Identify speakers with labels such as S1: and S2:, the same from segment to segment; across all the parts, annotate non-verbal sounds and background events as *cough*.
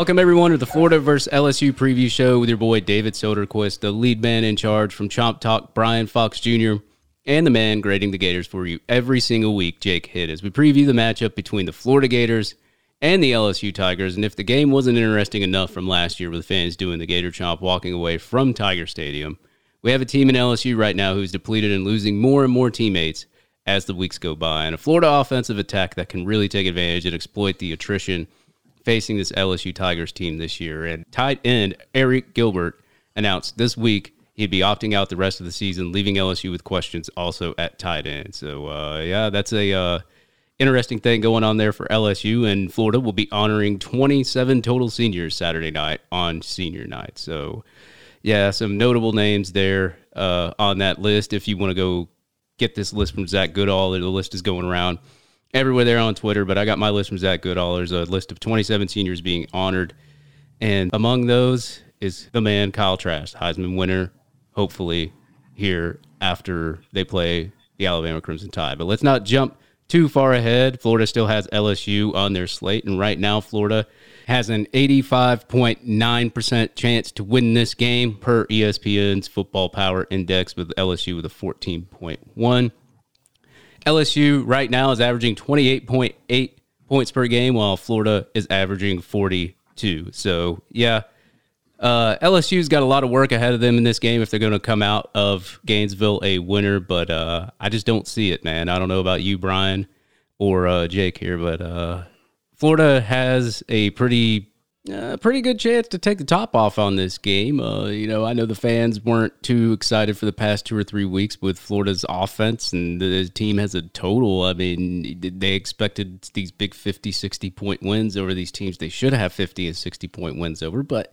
S1: Welcome everyone to the Florida vs. LSU preview show with your boy David Soderquist, the lead man in charge from Chomp Talk, Brian Fox Jr., and the man grading the Gators for you every single week, Jake Hitt, as we preview the matchup between the Florida Gators and the LSU Tigers. And if the game wasn't interesting enough from last year with fans doing the Gator Chomp walking away from Tiger Stadium, we have a team in LSU right now who's depleted and losing more and more teammates as the weeks go by, and a Florida offensive attack that can really take advantage and exploit the attrition facing this LSU Tigers team this year. And tight end Arik Gilbert announced this week he'd be opting out the rest of the season, leaving LSU with questions also at tight end. So, uh, yeah, that's a uh, interesting thing going on there for LSU. And Florida will be honoring 27 total seniors Saturday night on senior night. So, yeah, some notable names there uh, on that list. If you want to go get this list from Zach Goodall, the list is going around everywhere there on Twitter, but I got my list from Zach Goodall. There's a list of 27 seniors being honored. And among those is the man, Kyle Trask, Heisman winner, hopefully here after they play the Alabama Crimson Tide. But let's not jump too far ahead. Florida still has LSU on their slate. And right now, Florida has an 85.9% chance to win this game per ESPN's Football Power Index with LSU with a 14.1. LSU right now is averaging 28.8 points per game, while Florida is averaging 42. So, yeah, uh, LSU's got a lot of work ahead of them in this game if they're going to come out of Gainesville a winner, but uh, I just don't see it, man. I don't know about you, Brian, or uh, Jake here, but uh, Florida has a pretty a pretty good chance to take the top off on this game. Uh, you know, I know the fans weren't too excited for the past two or three weeks with Florida's offense, and the team has a total. I mean, they expected these big 50, 60 point wins over these teams they should have 50 and 60 point wins over, but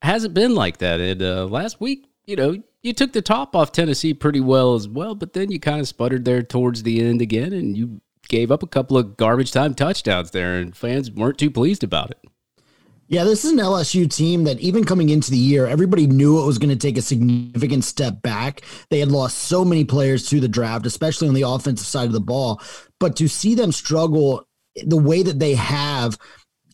S1: hasn't been like that. And uh, last week, you know, you took the top off Tennessee pretty well as well, but then you kind of sputtered there towards the end again, and you gave up a couple of garbage time touchdowns there, and fans weren't too pleased about it.
S2: Yeah, this is an LSU team that even coming into the year, everybody knew it was going to take a significant step back. They had lost so many players to the draft, especially on the offensive side of the ball. But to see them struggle the way that they have,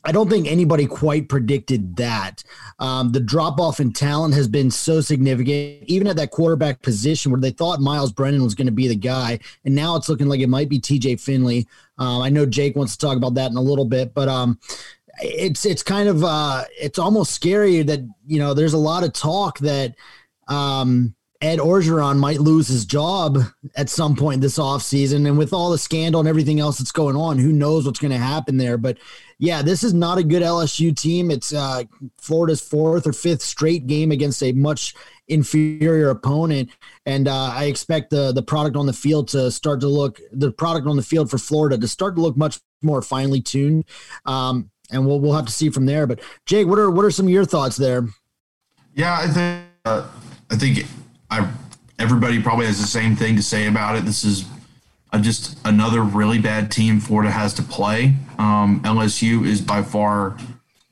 S2: I don't think anybody quite predicted that. Um, the drop off in talent has been so significant, even at that quarterback position where they thought Myles Brennan was going to be the guy. And now it's looking like it might be TJ Finley. Um, I know Jake wants to talk about that in a little bit, but um, it's it's kind of uh, it's almost scary that you know there's a lot of talk that um, Ed Orgeron might lose his job at some point this offseason. And with all the scandal and everything else that's going on, who knows what's going to happen there. But yeah, this is not a good LSU team. It's uh, Florida's fourth or fifth straight game against a much inferior opponent. And uh, I expect the the product on the field to start to look the product on the field for Florida to start to look much more finely tuned. Um, and we'll we'll have to see from there. But Jake, what are what are some of your thoughts there?
S3: Yeah, I think uh, I think I everybody probably has the same thing to say about it. This is a, just another really bad team Florida has to play. Um, LSU is by far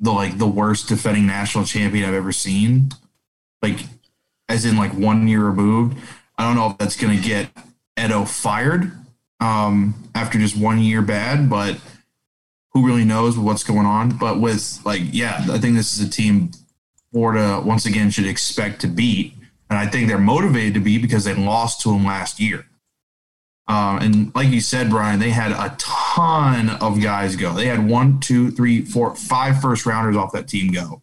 S3: the like the worst defending national champion I've ever seen. Like, as in like one year removed. I don't know if that's going to get Edo fired um, after just one year bad, but who really knows what's going on? But with like, yeah, I think this is a team Florida once again should expect to beat, and I think they're motivated to be because they lost to them last year. Um, and like you said, Brian, they had a ton of guys go. They had one, two, three, four, five first rounders off that team go.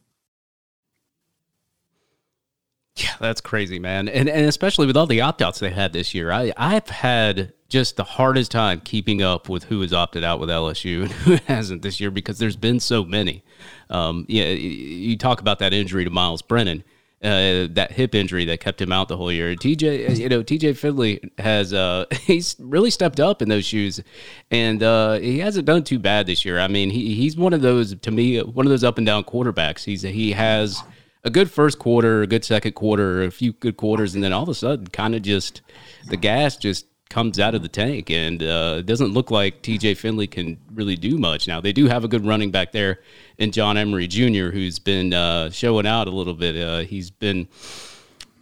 S1: Yeah, that's crazy, man. And and especially with all the opt outs they had this year. I, I've had just the hardest time keeping up with who has opted out with LSU and *laughs* who hasn't this year because there's been so many. Um, yeah, you talk about that injury to Myles Brennan, uh, that hip injury that kept him out the whole year. And TJ, you know, TJ Finley has uh, *laughs* he's really stepped up in those shoes, and uh, he hasn't done too bad this year. I mean, he he's one of those to me, one of those up and down quarterbacks. He's he has a good first quarter, a good second quarter, a few good quarters, and then all of a sudden, kind of just the gas just comes out of the tank, and uh, it doesn't look like TJ Finley can really do much. Now they do have a good running back there in John Emery Jr., who's been uh, showing out a little bit. Uh, he's been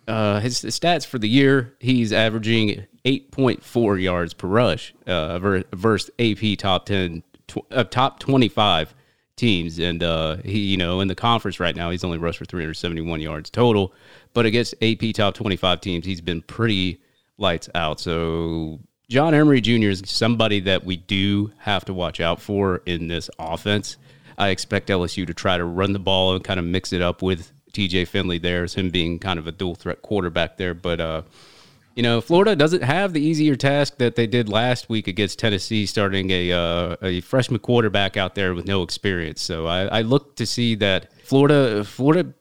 S1: uh, his, his, stats for the year. He's averaging 8.4 yards per rush uh, versus AP top 10, tw- top 25 teams. And uh, he, you know, in the conference right now, he's only rushed for 371 yards total. But against AP top 25 teams, he's been pretty lights out. So John Emery Jr. is somebody that we do have to watch out for in this offense. I expect LSU to try to run the ball and kind of mix it up with TJ Finley there, as him being kind of a dual threat quarterback there. But uh, you know, Florida doesn't have the easier task that they did last week against Tennessee, starting a uh, a freshman quarterback out there with no experience. So I, I look to see that Florida, Florida,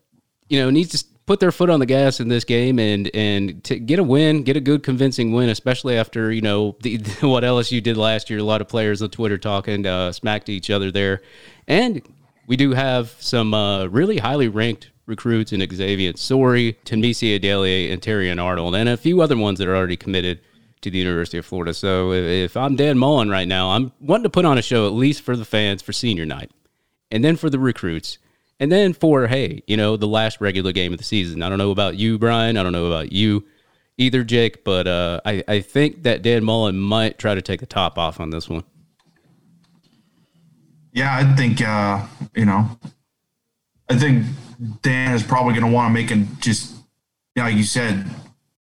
S1: you know, needs to put their foot on the gas in this game and and to get a win, get a good convincing win, especially after you know the, *laughs* what LSU did last year. A lot of players on Twitter talking uh, smack to each other there, and we do have some uh, really highly ranked recruits in Xavier Sori, Tanmisi Adele, and Terrion Arnold, and a few other ones that are already committed to the University of Florida. So if I'm Dan Mullen right now, I'm wanting to put on a show at least for the fans for senior night, and then for the recruits, and then for hey, you know, the last regular game of the season. I don't know about you, Brian. I don't know about you either, Jake, but uh, I, I think that Dan Mullen might try to take the top off on this one.
S3: Yeah, I think uh, you know, I think Dan is probably going to want to make it just, yeah, like you said,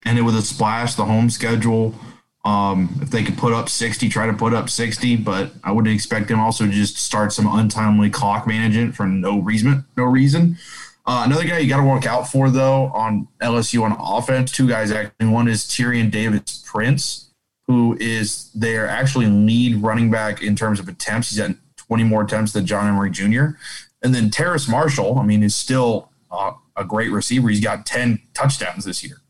S3: end it with a splash. The home schedule, um, if they could put up sixty, try to put up sixty. But I wouldn't expect him also just start some untimely clock management for no reason. No reason. Uh, another guy you got to work out for though on LSU on offense. Two guys actually. One is Tyrion Davis Price, who is their actually lead running back in terms of attempts. He's at 20 more attempts than John Emery Jr. And then Terrace Marshall, I mean, is still uh, a great receiver. He's got 10 touchdowns this year.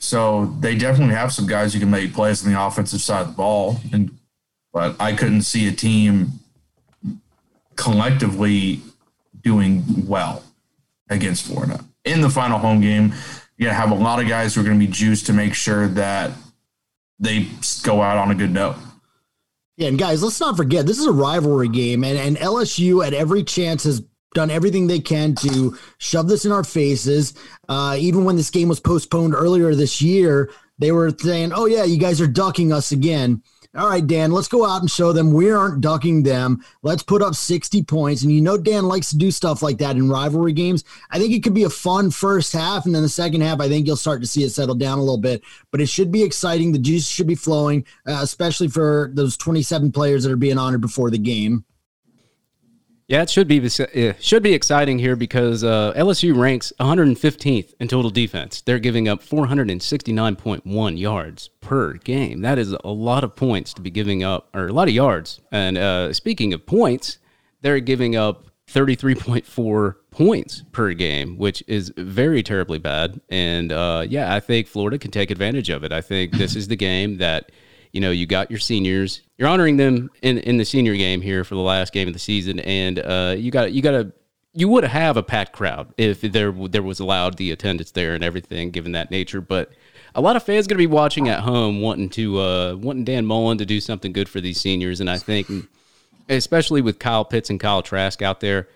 S3: So they definitely have some guys who can make plays on the offensive side of the ball. And but I couldn't see a team collectively doing well against Florida. In the final home game, You're gonna have a lot of guys who are to be juiced to make sure that they go out on a good note.
S2: Yeah, and guys, let's not forget this is a rivalry game, and, and LSU at every chance has done everything they can to shove this in our faces. Uh, even when this game was postponed earlier this year, they were saying, "Oh yeah, you guys are ducking us again." all right, Dan, let's go out and show them we aren't ducking them. Let's put up 60 points. And you know, Dan likes to do stuff like that in rivalry games. I think it could be a fun first half. And then the second half, I think you'll start to see it settle down a little bit. But it should be exciting. The juice should be flowing, uh, especially for those 27 players that are being honored before the game.
S1: Yeah, it should be it should be exciting here because uh, LSU ranks 115th in total defense. They're giving up 469.1 yards per game. That is a lot of points to be giving up, or a lot of yards. And uh, speaking of points, they're giving up 33.4 points per game, which is very terribly bad. And uh, yeah, I think Florida can take advantage of it. I think this is the game that you know, you got your seniors. You're honoring them in in the senior game here for the last game of the season, and uh, you got you got to you would have a packed crowd if there there was allowed the attendance there and everything, given that nature. But a lot of fans going to be watching at home, wanting to uh, wanting Dan Mullen to do something good for these seniors, and I think, especially with Kyle Pitts and Kyle Trask out there.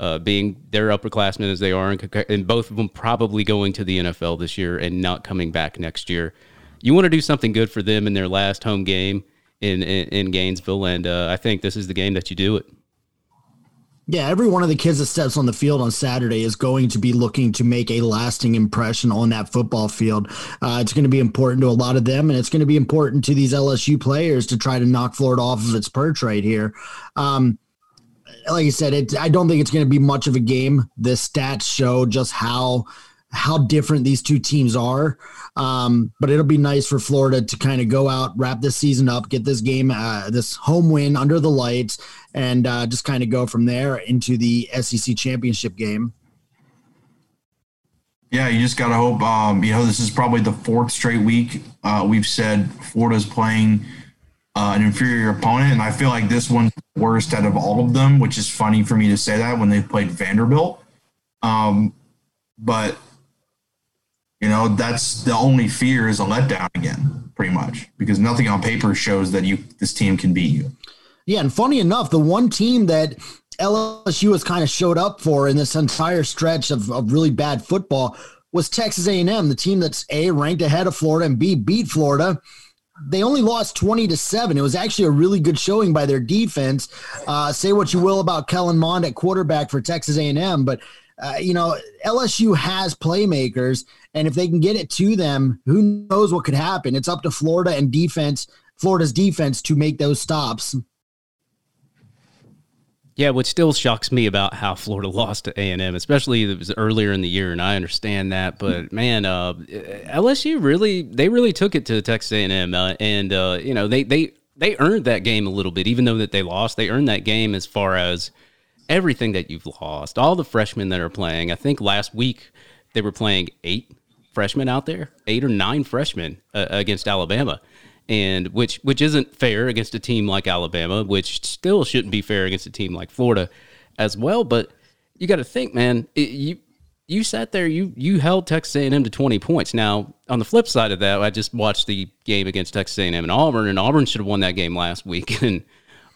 S1: Uh, being their upperclassmen as they are, and, and both of them probably going to the NFL this year and not coming back next year you want to do something good for them in their last home game in in, in Gainesville, and uh, I think this is the game that you do it.
S2: Yeah, every one of the kids that steps on the field on Saturday is going to be looking to make a lasting impression on that football field. Uh, it's going to be important to a lot of them, and it's going to be important to these LSU players to try to knock Florida off of its perch right here. Um, like I said, it, I don't think it's going to be much of a game. The stats show just how how different these two teams are. Um, but it'll be nice for Florida to kind of go out, wrap this season up, get this game, uh, this home win under the lights, and uh, just kind of go from there into the SEC championship game.
S3: Yeah, you just got to hope. Um, you know, this is probably the fourth straight week uh, we've said Florida's playing uh, an inferior opponent, and I feel like this one's worst out of all of them, which is funny for me to say that when they've played Vanderbilt. Um, but you know, that's the only fear is a letdown again, pretty much, because nothing on paper shows that you this team can beat you.
S2: Yeah, and funny enough, the one team that LSU has kind of showed up for in this entire stretch of, of really bad football was Texas A&M, the team that's A ranked ahead of Florida and B beat Florida. They only lost 20 to 7 it was actually a really good showing by their defense. Uh, say what you will about kellen mond at quarterback for texas a&m but uh, you know lsu has playmakers and if they can get it to them who knows what could happen it's up to florida and defense florida's defense to make those stops
S1: yeah, what still shocks me about how Florida *laughs* lost to A and M, especially it was earlier in the year, and I understand that, but man, uh, LSU really they really took it to Texas A and M, uh, and uh, you know they they they earned that game a little bit, even though that they lost. They earned that game as far as everything that you've lost, all the freshmen that are playing. I think last week they were playing eight freshmen out there, eight or nine freshmen uh, against Alabama and which which isn't fair against a team like Alabama, which still shouldn't be fair against a team like Florida as well. But you got to think, man, it, you you sat there, you you held Texas A&M to 20 points. Now, on the flip side of that, I just watched the game against Texas A&M and Auburn, and Auburn should have won that game last week, *laughs* and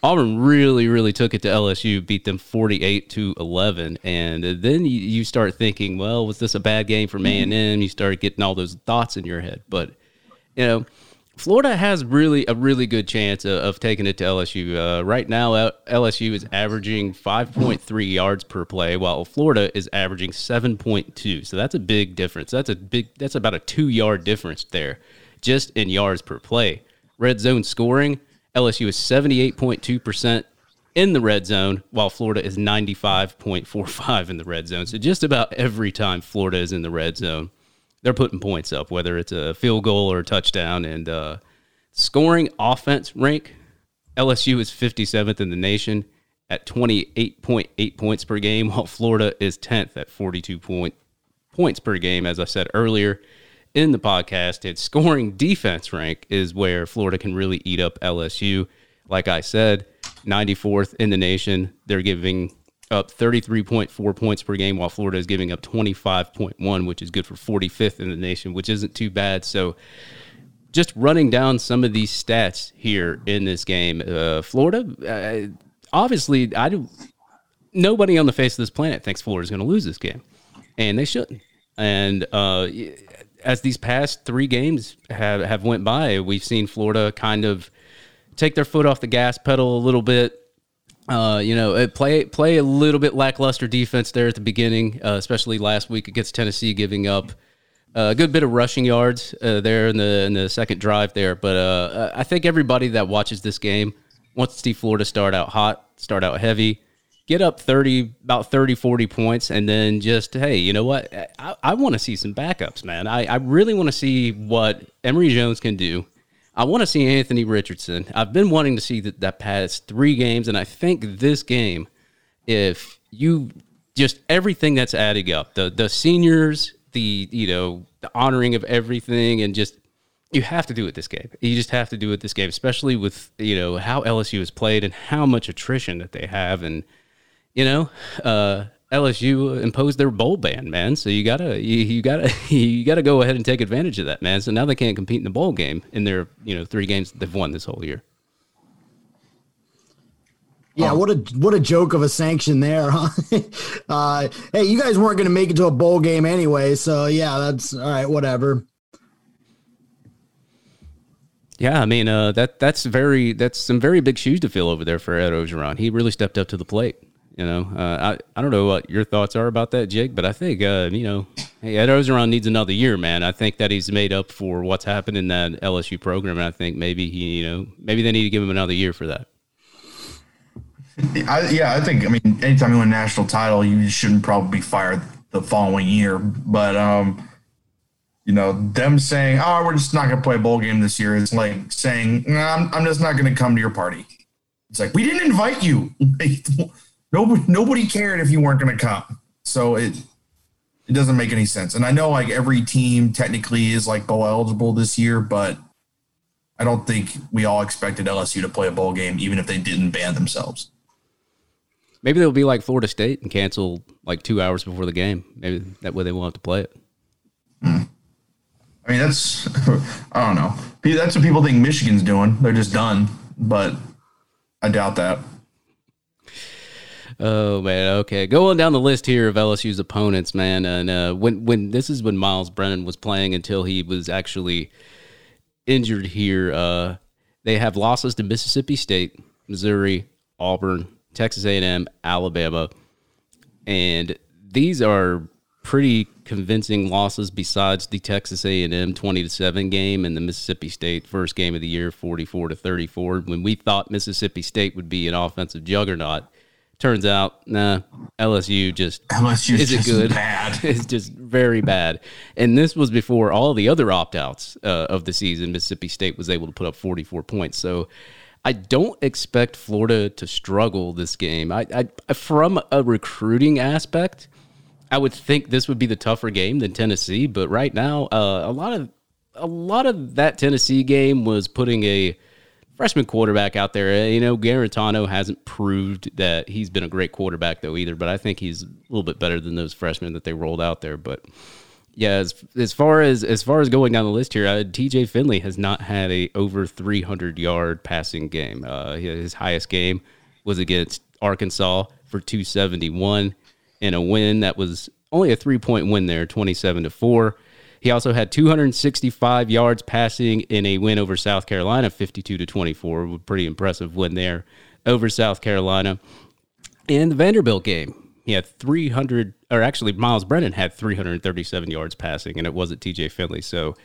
S1: Auburn really, really took it to LSU, beat them 48 to 11, and then you, you start thinking, well, was this a bad game from A&M? You start getting all those thoughts in your head, but you know Florida has really a really good chance of, of taking it to LSU. Uh, right now, LSU is averaging 5.3 yards per play, while Florida is averaging 7.2. So that's a big difference. That's a big. That's about a two yard difference there, just in yards per play. Red zone scoring, LSU is 78.2 percent in the red zone, while Florida is 95.45 in the red zone. So just about every time Florida is in the red zone, they're putting points up, whether it's a field goal or a touchdown. And uh, scoring offense rank, LSU is 57th in the nation at 28.8 points per game, while Florida is 10th at 42 point, points per game. As I said earlier in the podcast, its scoring defense rank is where Florida can really eat up LSU. Like I said, 94th in the nation. They're giving up 33.4 points per game, while Florida is giving up 25.1, which is good for 45th in the nation, which isn't too bad. So, just running down some of these stats here in this game, uh, Florida, uh, obviously, I do. Nobody on the face of this planet thinks Florida is going to lose this game, and they shouldn't. And uh, as these past three games have have went by, we've seen Florida kind of take their foot off the gas pedal a little bit uh, you know, play play a little bit lackluster defense there at the beginning, uh, especially last week against Tennessee, giving up uh, a good bit of rushing yards uh, there in the in the second drive there. But uh, I think everybody that watches this game wants to see Florida start out hot, start out heavy, get up 30, about 30, 40 points, and then just, hey, you know what? I, I want to see some backups, man. I, I really want to see what Emory Jones can do I want to see Anthony Richardson. I've been wanting to see that, that past three games, and I think this game, if you just everything that's adding up, the the seniors, the you know the honoring of everything, and just you have to do it this game. You just have to do it this game, especially with you know how LSU has played and how much attrition that they have, and you know, uh, LSU imposed their bowl ban, man. So you gotta you, you, gotta *laughs* you gotta go ahead and take advantage of that, man. So now they can't compete in the bowl game in their you know three games they've won this whole year.
S2: Yeah, what a what a joke of a sanction there, *laughs* huh? uh, hey, you guys weren't going to make it to a bowl game anyway, so yeah, that's all right. Whatever.
S1: Yeah, I mean uh, that that's very that's some very big shoes to fill over there for Ed Orgeron. He really stepped up to the plate. You know, uh, I I don't know what your thoughts are about that, Jake, but I think uh, you know, hey, Ed Orgeron needs another year, man. I think that he's made up for what's happened in that LSU program, and I think maybe he, you know, maybe they need to give him another year for that.
S3: I, yeah, I think. I mean, anytime you win a national title, you shouldn't probably be fired the following year. But um, you know, them saying, "Oh, we're just not going to play a bowl game this year," is like saying, nah, "I'm I'm just not going to come to your party." It's like we didn't invite you. *laughs* nobody nobody cared if you weren't going to come. So it it doesn't make any sense. And I know like every team technically is like bowl eligible this year, but I don't think we all expected LSU to play a bowl game, even if they didn't ban themselves.
S1: Maybe they'll be like Florida State and cancel like two hours before the game. Maybe that way they won't have to play it.
S3: Hmm. I mean, that's *laughs* I don't know. That's what people think Michigan's doing. They're just done, but I doubt that.
S1: Oh man, okay. Going down the list here of LSU's opponents, man, and uh, when when this is when Myles Brennan was playing until he was actually injured here. Uh, they have losses to Mississippi State, Missouri, Auburn, Texas A&M, Alabama, and these are pretty convincing losses besides the Texas A&M 20 to 7 game and the Mississippi State first game of the year 44 to 34 when we thought Mississippi State would be an offensive juggernaut turns out nah LSU just
S3: LSU
S1: isn't
S3: just
S1: good?
S3: bad. *laughs*
S1: it's just very bad. And this was before all the other opt-outs uh, of the season. Mississippi State was able to put up 44 points. So I don't expect Florida to struggle this game. I, I from a recruiting aspect I would think this would be the tougher game than Tennessee, but right now, uh, a lot of a lot of that Tennessee game was putting a freshman quarterback out there. Uh, You know, Guarantano hasn't proved that he's been a great quarterback though either, but I think he's a little bit better than those freshmen that they rolled out there. But yeah, as, as far as as far as going down the list here, uh, T.J. Finley has not had a over 300 yard passing game. Uh, his highest game was against Arkansas for 271 in a win that was only a three point win there, 27 to 4. He also had 265 yards passing in a win over South Carolina, 52 to 24. Pretty impressive win there over South Carolina. In the Vanderbilt game, he had 300, or actually, Myles Brennan had 337 yards passing, and it wasn't TJ Finley. So,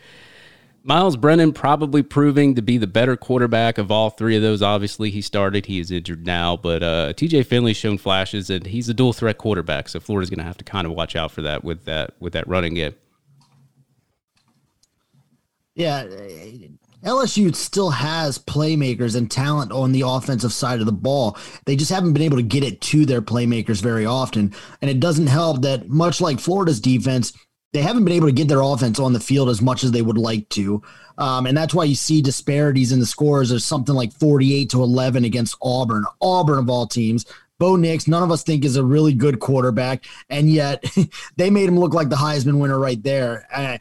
S1: Myles Brennan probably proving to be the better quarterback of all three of those. Obviously, he started. He is injured now, but uh, TJ Finley's shown flashes, and he's a dual threat quarterback. So Florida's going to have to kind of watch out for that with that with that running game.
S2: Yeah, LSU still has playmakers and talent on the offensive side of the ball. They just haven't been able to get it to their playmakers very often. And it doesn't help that, much like Florida's defense, they haven't been able to get their offense on the field as much as they would like to. Um, and that's why you see disparities in the scores. There's something like 48 to 11 against Auburn, Auburn of all teams. Bo Nix, none of us think is a really good quarterback, and yet *laughs* they made him look like the Heisman winner right there. Uh,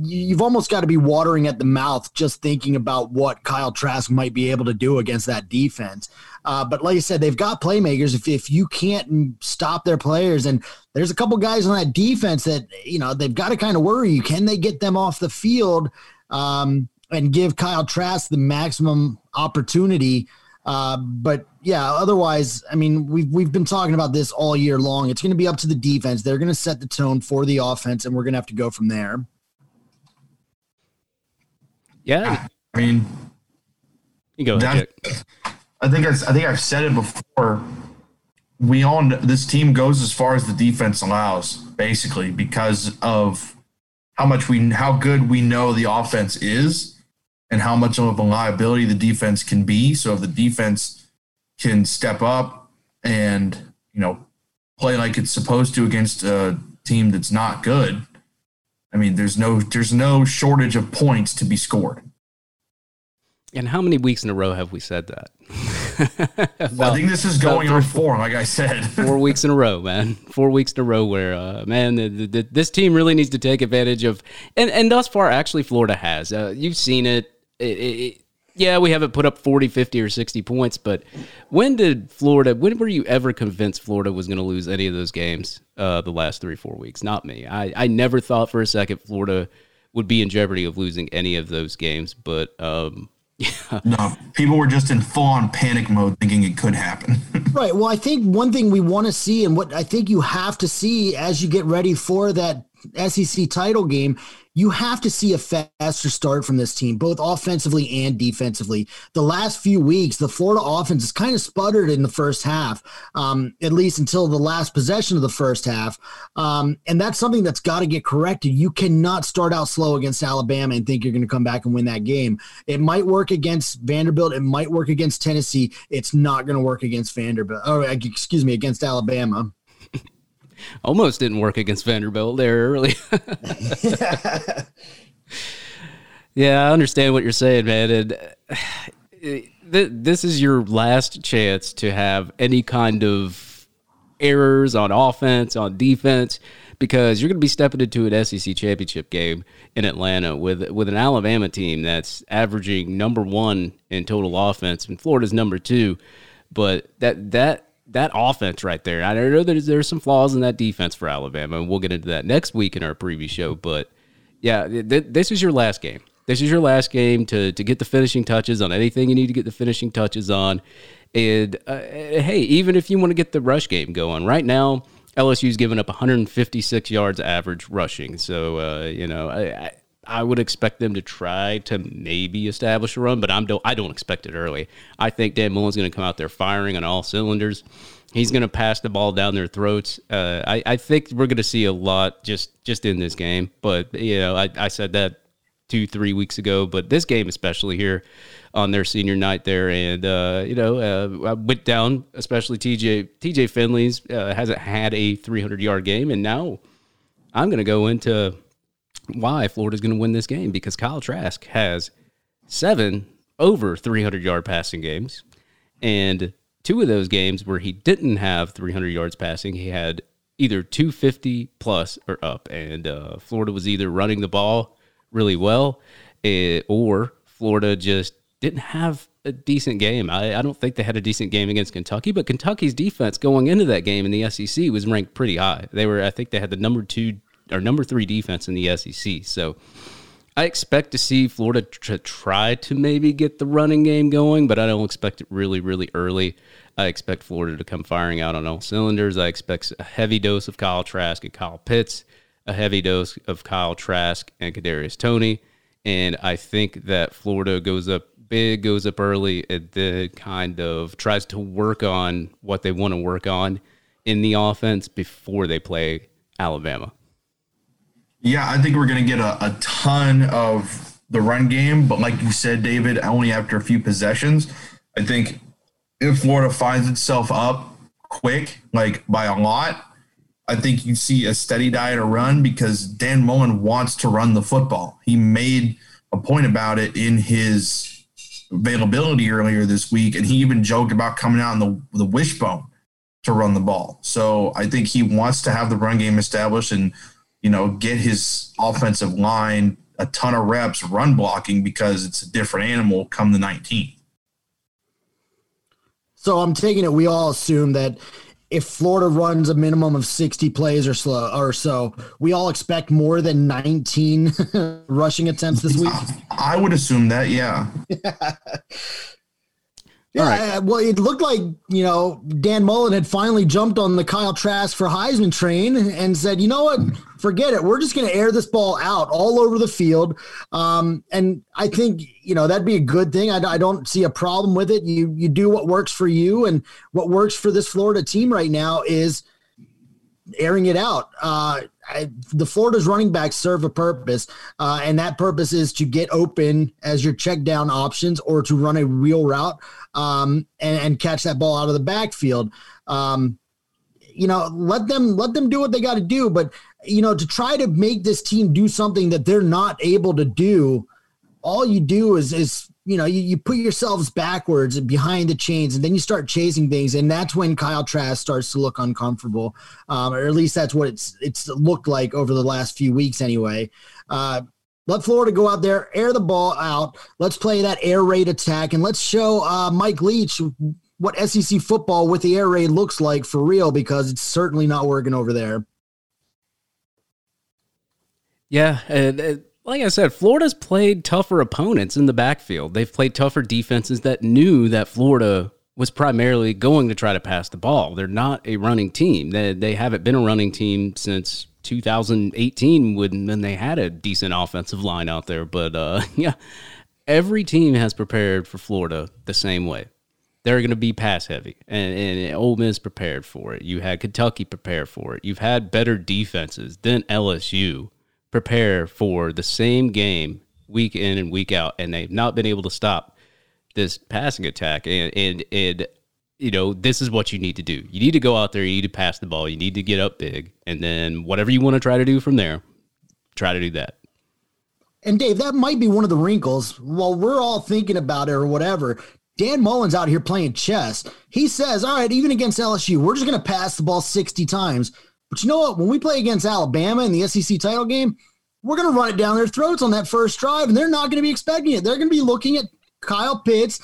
S2: you've almost got to be watering at the mouth just thinking about what Kyle Trask might be able to do against that defense. Uh, but like I said, they've got playmakers. If, if you can't stop their players, and there's a couple guys on that defense that, you know, they've got to kind of worry you. Can they get them off the field um, and give Kyle Trask the maximum opportunity? Uh, but yeah, otherwise, I mean, we've we've been talking about this all year long. It's going to be up to the defense. They're going to set the tone for the offense, and we're going to have to go from there.
S1: Yeah,
S3: I mean,
S1: you go ahead.
S3: I think I, I think I've said it before. We all this team goes as far as the defense allows, basically, because of how much we how good we know the offense is, and how much of a liability the defense can be. So if the defense can step up and you know play like it's supposed to against a team that's not good, I mean, there's no there's no shortage of points to be scored.
S1: And how many weeks in a row have we said that? *laughs*
S3: I think this is going on four, like I said. *laughs*
S1: four weeks in a row, man. Four weeks in a row where, uh, man, the, the, this team really needs to take advantage of, and, and thus far, actually, Florida has. Uh, you've seen. It, it, it. Yeah, we haven't put up 40, 50, or 60 points, but when did Florida, when were you ever convinced Florida was going to lose any of those games uh, the last three, four weeks? Not me. I, I never thought for a second Florida would be in jeopardy of losing any of those games, but um, *laughs* yeah.
S3: No, people were just in full on panic mode thinking it could happen. *laughs*
S2: Right. Well, I think one thing we want to see, and what I think you have to see as you get ready for that SEC title game, you have to see a faster start from this team, both offensively and defensively. The last few weeks, the Florida offense has kind of sputtered in the first half, um, at least until the last possession of the first half. Um, and that's something that's got to get corrected. You cannot start out slow against Alabama and think you're going to come back and win that game. It might work against Vanderbilt. It might work against Tennessee. It's not going to work against Vanderbilt. Or, excuse me, against Alabama. *laughs*
S1: Almost didn't work against Vanderbilt there early. *laughs* yeah, I understand what you're saying, man. And uh, th- this is your last chance to have any kind of errors on offense, on defense, because you're going to be stepping into an SEC championship game in Atlanta with with an Alabama team that's averaging number one in total offense, and Florida's number two. But that that that offense right there. I know there's there's some flaws in that defense for Alabama, and we'll get into that next week in our preview show. But yeah, th- this is your last game. This is your last game to to get the finishing touches on anything you need to get the finishing touches on. And uh, hey, even if you want to get the rush game going, right now LSU's given up 156 yards average rushing. So uh, you know, I, I, I would expect them to try to maybe establish a run, but I'm don't I don't expect it early. I think Dan Mullen's going to come out there firing on all cylinders. He's going to pass the ball down their throats. Uh, I, I think we're going to see a lot just just in this game. But you know, I, I said that two three weeks ago, but this game especially here on their senior night there, and uh, you know, uh, I went down, especially TJ TJ Finley's uh, hasn't had a 300 yard game, and now I'm going to go into why Florida's going to win this game because Kyle Trask has seven over 300 yard passing games, and two of those games where he didn't have 300 yards passing, he had either 250 plus or up, and uh, Florida was either running the ball really well, eh, or Florida just didn't have a decent game. I, I, don't think they had a decent game against Kentucky, but Kentucky's defense going into that game in the SEC was ranked pretty high. They were, I think, they had the number two or number three defense in the SEC. So I expect to see Florida tr- try to maybe get the running game going, but I don't expect it really, really early. I expect Florida to come firing out on all cylinders. I expect a heavy dose of Kyle Trask and Kyle Pitts, a heavy dose of Kyle Trask and Kadarius Toney, and I think that Florida goes up big, goes up early, and then kind of tries to work on what they want to work on in the offense before they play Alabama.
S3: Yeah, I think we're going to get a, a ton of the run game, but like you said, David, only after a few possessions. I think if Florida finds itself up quick, like by a lot, I think you see a steady diet of run because Dan Mullen wants to run the football. He made a point about it in his availability earlier this week, and he even joked about coming out in the the wishbone to run the ball. So I think he wants to have the run game established and you know get his offensive line a ton of reps run blocking because it's a different animal come the 19th.
S2: So I'm taking it we all assume that if Florida runs a minimum of 60 plays or so, or so, we all expect more than 19 *laughs* rushing attempts this week.
S3: I would assume that, yeah. *laughs*
S2: Yeah, right. well, it looked like you know Dan Mullen had finally jumped on the Kyle Trask for Heisman train and said, "You know what? Forget it. We're just going to air this ball out all over the field." Um, and I think you know that'd be a good thing. I, I, don't see a problem with it. You you do what works for you, and what works for this Florida team right now is airing it out. Uh, I, the Florida's running backs serve a purpose, uh, and that purpose is to get open as your check down options or to run a real route um, and, and, catch that ball out of the backfield. Um, you know, let them let them do what they got to do, but you know, to try to make this team do something that they're not able to do, all you do is is you know, you, you put yourselves backwards and behind the chains and then you start chasing things. And that's when Kyle Trask starts to look uncomfortable. Um, or at least that's what it's, it's looked like over the last few weeks anyway. Uh, let Florida go out there, air the ball out. Let's play that air raid attack and let's show uh, Mike Leach what SEC football with the air raid looks like for real because it's certainly not working over there.
S1: Yeah, and, like I said, Florida's played tougher opponents in the backfield. They've played tougher defenses that knew that Florida was primarily going to try to pass the ball. They're not a running team. They, they haven't been a running team since 2018 when, when they had a decent offensive line out there. But uh, *laughs* yeah, every team has prepared for Florida the same way. They're going to be pass heavy, and, and Ole Miss prepared for it. You had Kentucky prepare for it. You've had better defenses than LSU prepare for the same game week in and week out, and they've not been able to stop this passing attack. And and and you know this is what you need to do. You need to go out there. You need to pass the ball. You need to get up big, and then whatever you want to try to do from there, try to do that.
S2: And Dave, that might be one of the wrinkles. While we're all thinking about it or whatever, Dan Mullen's out here playing chess. He says, all right, even against LSU, we're just going to pass the ball 60 times. But you know what? When we play against Alabama in the SEC title game, we're going to run it down their throats on that first drive, and they're not going to be expecting it. They're going to be looking at Kyle Pitts,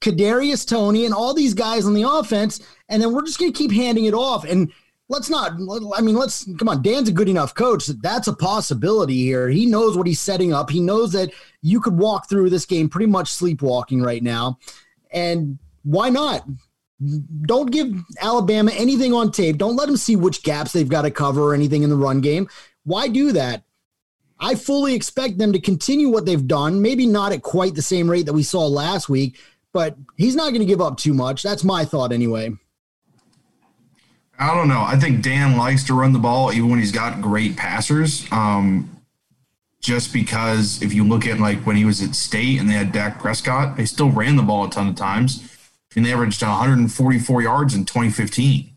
S2: Kadarius Toney, and all these guys on the offense, and then we're just going to keep handing it off. And let's not i mean let's come on dan's a good enough coach that that's a possibility here he knows what he's setting up he knows that you could walk through this game pretty much sleepwalking right now and why not don't give alabama anything on tape don't let them see which gaps they've got to cover or anything in the run game why do that i fully expect them to continue what they've done maybe not at quite the same rate that we saw last week but he's not going to give up too much that's my thought anyway
S3: I don't know. I think Dan likes to run the ball even when he's got great passers. Um, just because if you look at like when he was at state and they had Dak Prescott, they still ran the ball a ton of times. And they averaged 144 yards in 2015.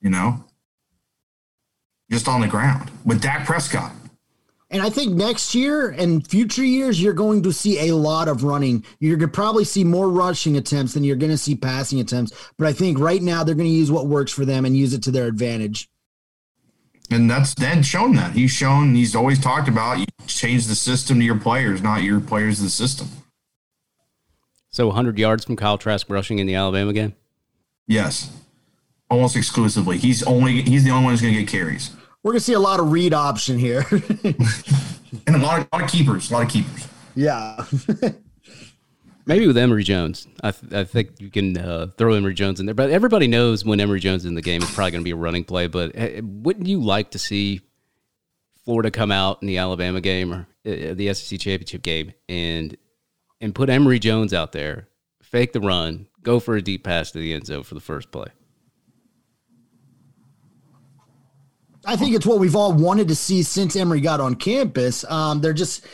S3: You know? Just on the ground with Dak Prescott.
S2: And I think next year and future years, you're going to see a lot of running. You're going to probably see more rushing attempts than you're going to see passing attempts. But I think right now they're going to use what works for them and use it to their advantage.
S3: And that's Dan's shown that. He's shown, he's always talked about you change the system to your players, not your players to the system.
S1: So 100 yards from Kyle Trask rushing in the Alabama game?
S3: Yes. Almost exclusively. He's only he's the only one who's going to get carries.
S2: We're gonna see a lot of read option here, *laughs*
S3: and a lot of, a lot of keepers, a lot of keepers.
S2: Yeah. *laughs*
S1: Maybe with Emory Jones, I, th- I think you can uh, throw Emory Jones in there. But everybody knows when Emory Jones is in the game, it's probably going to be a running play. But uh, wouldn't you like to see Florida come out in the Alabama game or uh, the SEC championship game and and put Emory Jones out there, fake the run, go for a deep pass to the end zone for the first play?
S2: I think it's what we've all wanted to see since Emory got on campus. Um, they're just,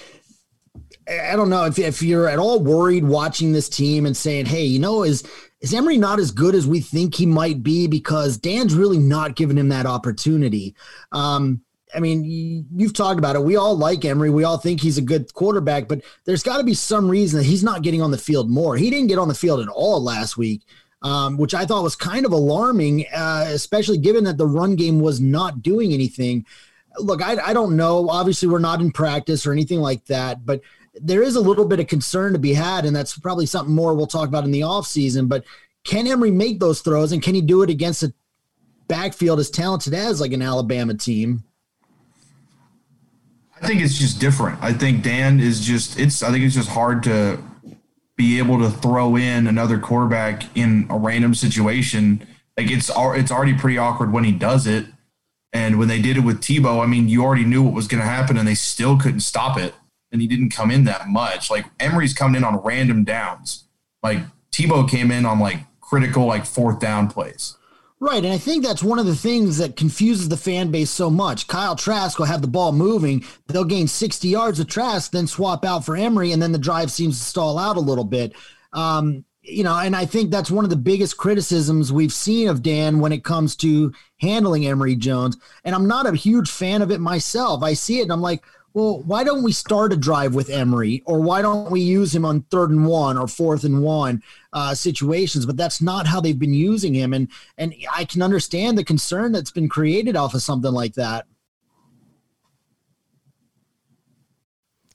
S2: I don't know if, if you're at all worried watching this team and saying, hey, you know, is is Emory not as good as we think he might be because Dan's really not giving him that opportunity. Um, I mean, you've talked about it. We all like Emory. We all think he's a good quarterback, but there's got to be some reason that he's not getting on the field more. He didn't get on the field at all last week um, which I thought was kind of alarming, uh, especially given that the run game was not doing anything. Look, I, I don't know. Obviously, we're not in practice or anything like that, but there is a little bit of concern to be had, and that's probably something more we'll talk about in the offseason. But can Emory make those throws, and can he do it against a backfield as talented as like an Alabama team?
S3: I think it's just different. I think Dan is just it's I think it's just hard to be able to throw in another quarterback in a random situation. Like it's it's already pretty awkward when he does it. And when they did it with Tebow, I mean, you already knew what was going to happen, and they still couldn't stop it. And he didn't come in that much. Like Emory's coming in on random downs. Like Tebow came in on like critical, like fourth down plays.
S2: Right. And I think that's one of the things that confuses the fan base so much. Kyle Trask will have the ball moving. They'll gain 60 yards of Trask, then swap out for Emory, and then the drive seems to stall out a little bit. Um, you know, and I think that's one of the biggest criticisms we've seen of Dan when it comes to handling Emory Jones. And I'm not a huge fan of it myself. I see it and I'm like, well, why don't we start a drive with Emory, or why don't we use him on third and one or fourth and one uh, situations? But that's not how they've been using him, and and I can understand the concern that's been created off of something like that.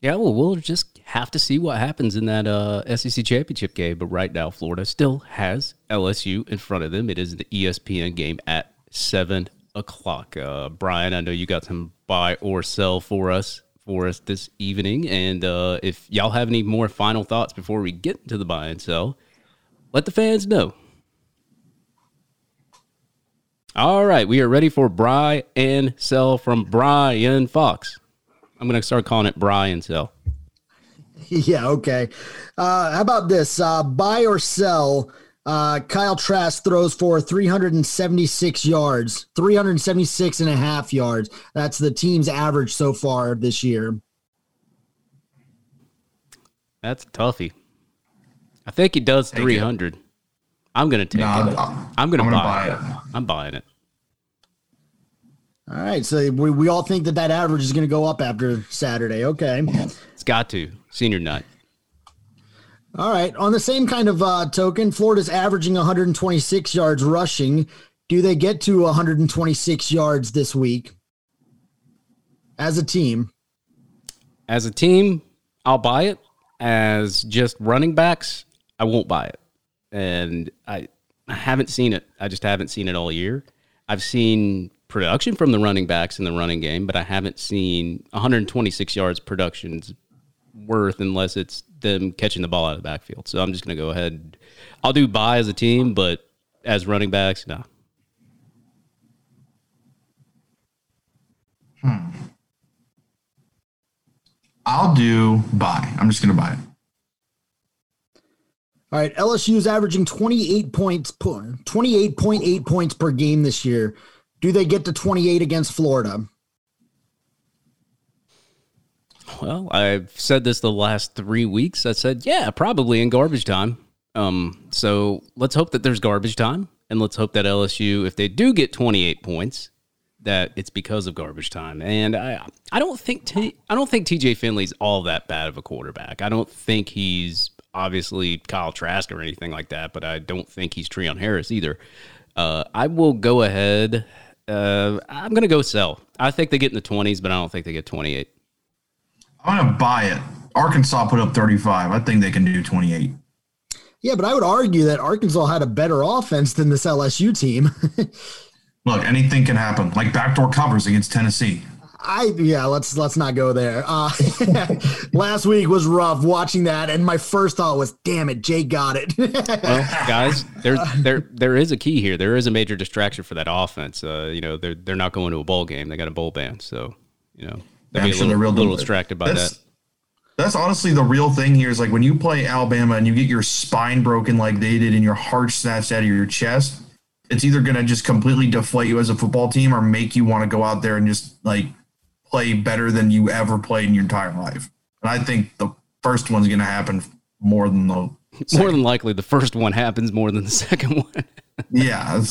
S1: Yeah, well, we'll just have to see what happens in that uh, SEC championship game. But right now, Florida still has LSU in front of them. It is the ESPN game at seven o'clock. Uh, Brian, I know you got some buy or sell for us for us this evening. And uh, if y'all have any more final thoughts before we get into the buy and sell, let the fans know. All right, we are ready for buy and sell from Brian Fox. I'm going to start calling it Brian Sell. *laughs*
S2: Yeah, okay. Uh, how about this? Uh, buy or sell uh, Kyle Trask throws for 376 yards, 376 and a half yards. That's the team's average so far this year.
S1: That's toughie. I think he does take 300. It. I'm going to take no, it. I'm, I'm going to buy, buy it. it. I'm buying it.
S2: All right. So we, we all think that that average is going to go up after Saturday. Okay.
S1: It's got to. Senior night.
S2: All right. On the same kind of uh, token, Florida's averaging 126 yards rushing. Do they get to 126 yards this week as a team?
S1: As a team, I'll buy it. As just running backs, I won't buy it. And I, I haven't seen it. I just haven't seen it all year. I've seen production from the running backs in the running game, but I haven't seen 126 yards productions worth unless it's them catching the ball out of the backfield. So I'm just going to go ahead. I'll do buy as a team, but as running backs, no.
S3: Hmm. I'll do buy. I'm just going to buy it.
S2: All right, LSU is averaging 28 points, 28.8 points per game this year. Do they get to 28 against Florida?
S1: Well, I've said this the last three weeks. I said, yeah, probably in garbage time. Um, so let's hope that there's garbage time, and let's hope that LSU, if they do get 28 points, that it's because of garbage time. And I, I don't think T, I don't think TJ Finley's all that bad of a quarterback. I don't think he's obviously Kyle Trask or anything like that, but I don't think he's Treon Harris either. Uh, I will go ahead. Uh, I'm going to go sell. I think they get in the 20s, but I don't think they get 28.
S3: I'm going to buy it. Arkansas put up 35. I think they can do 28.
S2: Yeah, but I would argue that Arkansas had a better offense than this LSU team. *laughs*
S3: Look, anything can happen. Like backdoor covers against Tennessee.
S2: I yeah, let's let's not go there. Uh, *laughs* last week was rough watching that, and my first thought was, "Damn it, Jay got it." *laughs*
S1: well, guys, there there there is a key here. There is a major distraction for that offense. Uh, you know, they're they're not going to a bowl game. They got a bowl ban, so you know they'll be a little, real little distracted by
S3: that's,
S1: that.
S3: That's honestly the real thing here. Is like when you play Alabama and you get your spine broken like they did, and your heart snatched out of your chest. It's either going to just completely deflate you as a football team or make you want to go out there and just like play better than you ever played in your entire life. And I think the first one's going to happen more than the
S1: second. more than likely the first one happens more than the *laughs* second one.
S3: yeah.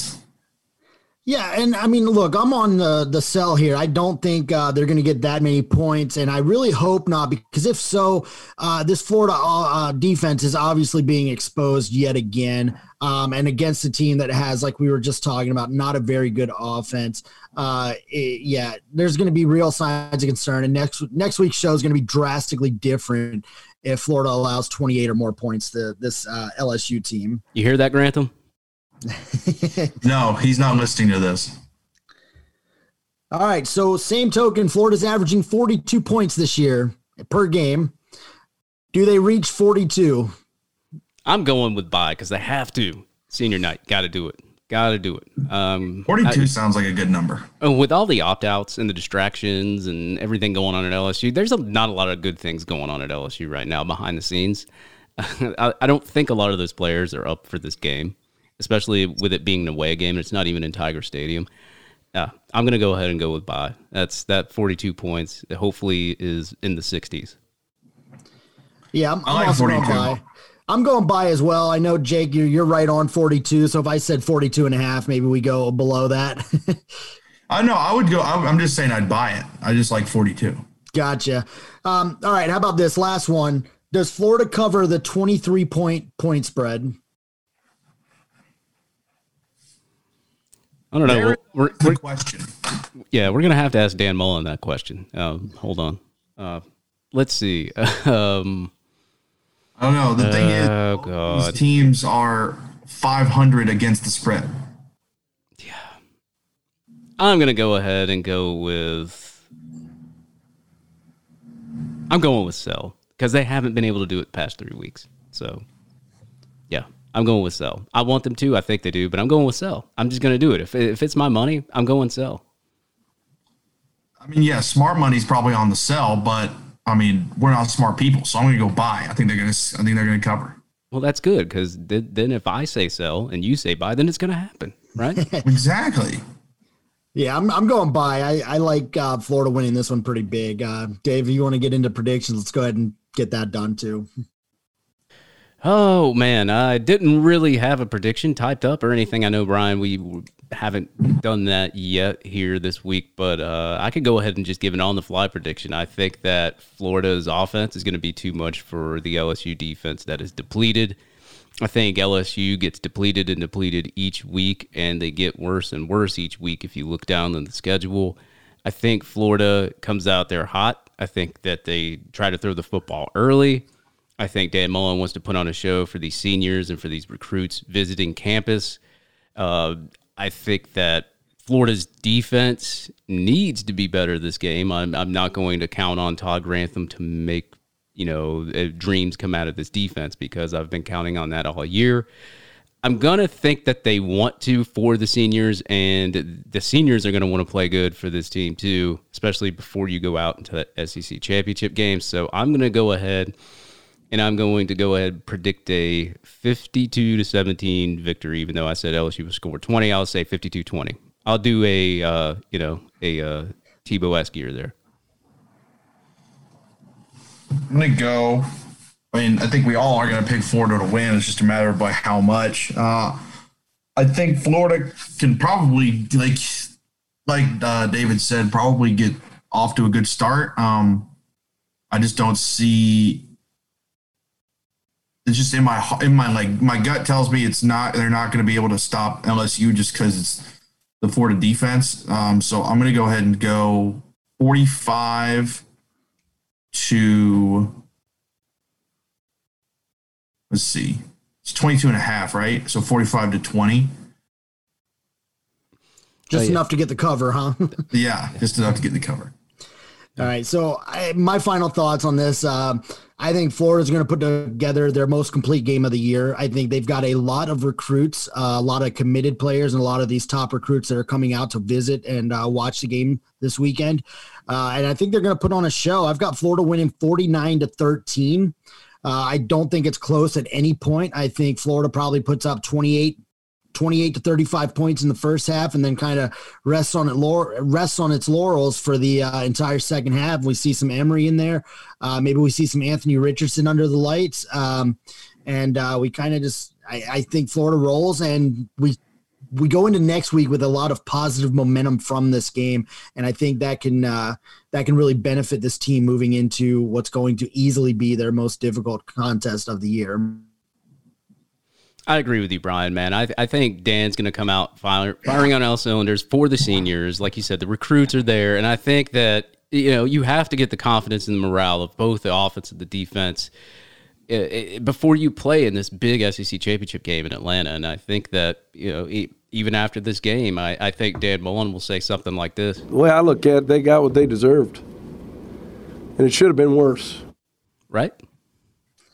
S2: Yeah, and I mean, look, I'm on the the sell here. I don't think uh, they're going to get that many points, and I really hope not, because if so, uh, this Florida uh, defense is obviously being exposed yet again, um, and against a team that has, like we were just talking about, not a very good offense. Uh, it, yeah, there's going to be real signs of concern, and next next week's show is going to be drastically different if Florida allows 28 or more points to this uh, LSU team.
S1: You hear that, Grantham?
S3: No, he's not listening to this.
S2: All right. So, same token, Florida's averaging 42 points this year per game. Do they reach 42?
S1: I'm going with buy because they have to. Senior night, got to do it. Got to do it. Um,
S3: 42 I, sounds like a good number.
S1: Oh, with all the opt outs and the distractions and everything going on at LSU, there's a, not a lot of good things going on at LSU right now behind the scenes. *laughs* I, I don't think a lot of those players are up for this game especially with it being an away game. And it's not even in Tiger Stadium. Yeah, I'm gonna go ahead and go with buy. That's that 42 points. Hopefully, is in the 60s.
S2: Yeah, I'm, I'm like also going buy. I'm going buy as well. I know Jake, you're you're right on 42. So if I said 42 and a half, maybe we go below that. *laughs*
S3: I know I would go. I'm just saying I'd buy it. I just like 42.
S2: Gotcha. Um, all right. How about this last one? Does Florida cover the 23 point point spread?
S1: I don't know.
S3: We're, we're, question.
S1: Yeah, we're gonna have to ask Dan Mullen that question. Um, hold on. Uh, let's see. *laughs* um,
S3: I don't know. The thing oh, is, God. these teams are 500 against the spread.
S1: Yeah. I'm gonna go ahead and go with. I'm going with sell because they haven't been able to do it the past three weeks. So, yeah. I'm going with sell. I want them to. I think they do, but I'm going with sell. I'm just going to do it. If, if it's my money, I'm going sell.
S3: I mean, yeah, smart money's probably on the sell, but I mean, we're not smart people, so I'm going to go buy. I think they're going to. I think they're going to cover.
S1: Well, that's good because th- then if I say sell and you say buy, then it's going to happen, right? *laughs*
S3: exactly.
S2: Yeah, I'm, I'm going buy. I, I like uh, Florida winning this one pretty big. Uh, Dave, if you want to get into predictions, let's go ahead and get that done too. *laughs*
S1: Oh man, I didn't really have a prediction typed up or anything. I know Brian, we haven't done that yet here this week, but uh, I could go ahead and just give an on-the-fly prediction. I think that Florida's offense is going to be too much for the LSU defense that is depleted. I think LSU gets depleted and depleted each week, and they get worse and worse each week if you look down on the schedule. I think Florida comes out there hot. I think that they try to throw the football early. I think Dan Mullen wants to put on a show for these seniors and for these recruits visiting campus. Uh, I think that Florida's defense needs to be better this game. I'm, I'm not going to count on Todd Grantham to make you know uh, dreams come out of this defense because I've been counting on that all year. I'm gonna think that they want to for the seniors, and the seniors are gonna want to play good for this team too, especially before you go out into the SEC championship game. So I'm gonna go ahead and I'm going to go ahead and predict a 52 to 17 victory. Even though I said LSU will score 20, I'll say 52-20. I'll do a uh, you know a uh, Tebow esque year there.
S3: I'm gonna go. I mean, I think we all are gonna pick Florida to win. It's just a matter of by how much. Uh, I think Florida can probably like like uh, David said, probably get off to a good start. Um, I just don't see. It's just in my in my like my gut tells me it's not. They're not going to be able to stop LSU just because it's the Florida defense. Um, so I'm going to go ahead and go 45 to, let's see, it's 22 and a half, right? So 45 to 20.
S2: Just oh, yeah. enough to get the cover, huh? *laughs*
S3: yeah, just enough to get the cover.
S2: All right. So I, my final thoughts on this. Uh, I think Florida's going to put together their most complete game of the year. I think they've got a lot of recruits, uh, a lot of committed players, and a lot of these top recruits that are coming out to visit and uh, watch the game this weekend. Uh, and I think they're going to put on a show. I've got Florida winning 49 to 13. Uh, I don't think it's close at any point. I think Florida probably puts up 28 28 to 35 points in the first half and then kind of rests on it rests on its laurels for the uh, entire second half. We see some Emory in there. Uh, maybe we see some anthony richardson under the lights um, and uh, we kind of just I, I, think florida rolls and we we go into next week with a lot of positive momentum from this game and i think that can uh, that can really benefit this team moving into what's going to easily be their most difficult contest of the year
S1: I agree with you, Brian. Man, I I think Dan's going to come out fire, firing on all cylinders for the seniors. Like you said, the recruits are there, and I think that you know you have to get the confidence and the morale of both the offense and the defense uh, uh, before you play in this big SEC championship game in Atlanta. And I think that you know even after this game, I, I think Dan Mullen will say something like this.
S4: The way I look at it, they got what they deserved, and it should have been worse.
S1: Right.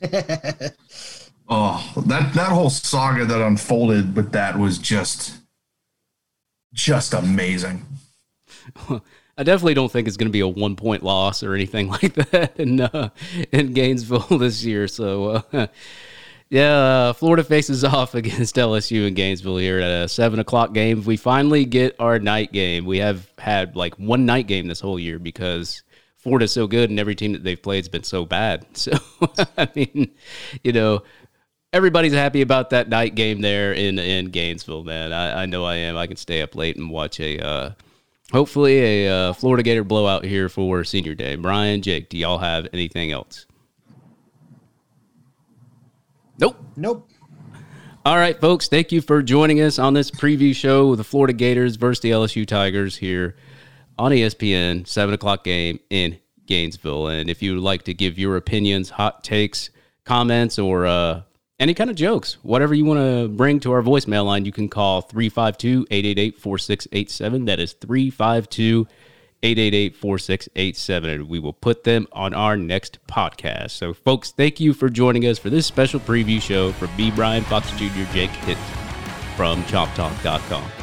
S1: *laughs*
S3: Oh, that that whole saga that unfolded with that was just just amazing. *laughs*
S1: I definitely don't think it's going to be a one point loss or anything *laughs* like that in uh, in Gainesville *laughs* this year. So, uh, yeah, uh, Florida faces off against LSU in Gainesville here at a seven o'clock game. We finally get our night game. We have had like one night game this whole year because Florida's so good and every team that they've played has been so bad. So, I mean, you know, everybody's happy about that night game there in in Gainesville, man. I, I know I am. I can stay up late and watch a uh, hopefully a uh, Florida Gator blowout here for Senior Day. Brian, Jake, do y'all have anything else? Nope.
S2: Nope.
S1: All right, folks. Thank you for joining us on this preview show with the Florida Gators versus the LSU Tigers here on ESPN, seven o'clock game in Gainesville. And if you would like to give your opinions, hot takes, comments, or uh, any kind of jokes, whatever you want to bring to our voicemail line, you can call 352 888 4687. That is 352 888 4687. And we will put them on our next podcast. So, folks, thank you for joining us for this special preview show for B. Brian Fox Jr., Jake Hitt from ChompTalk.com.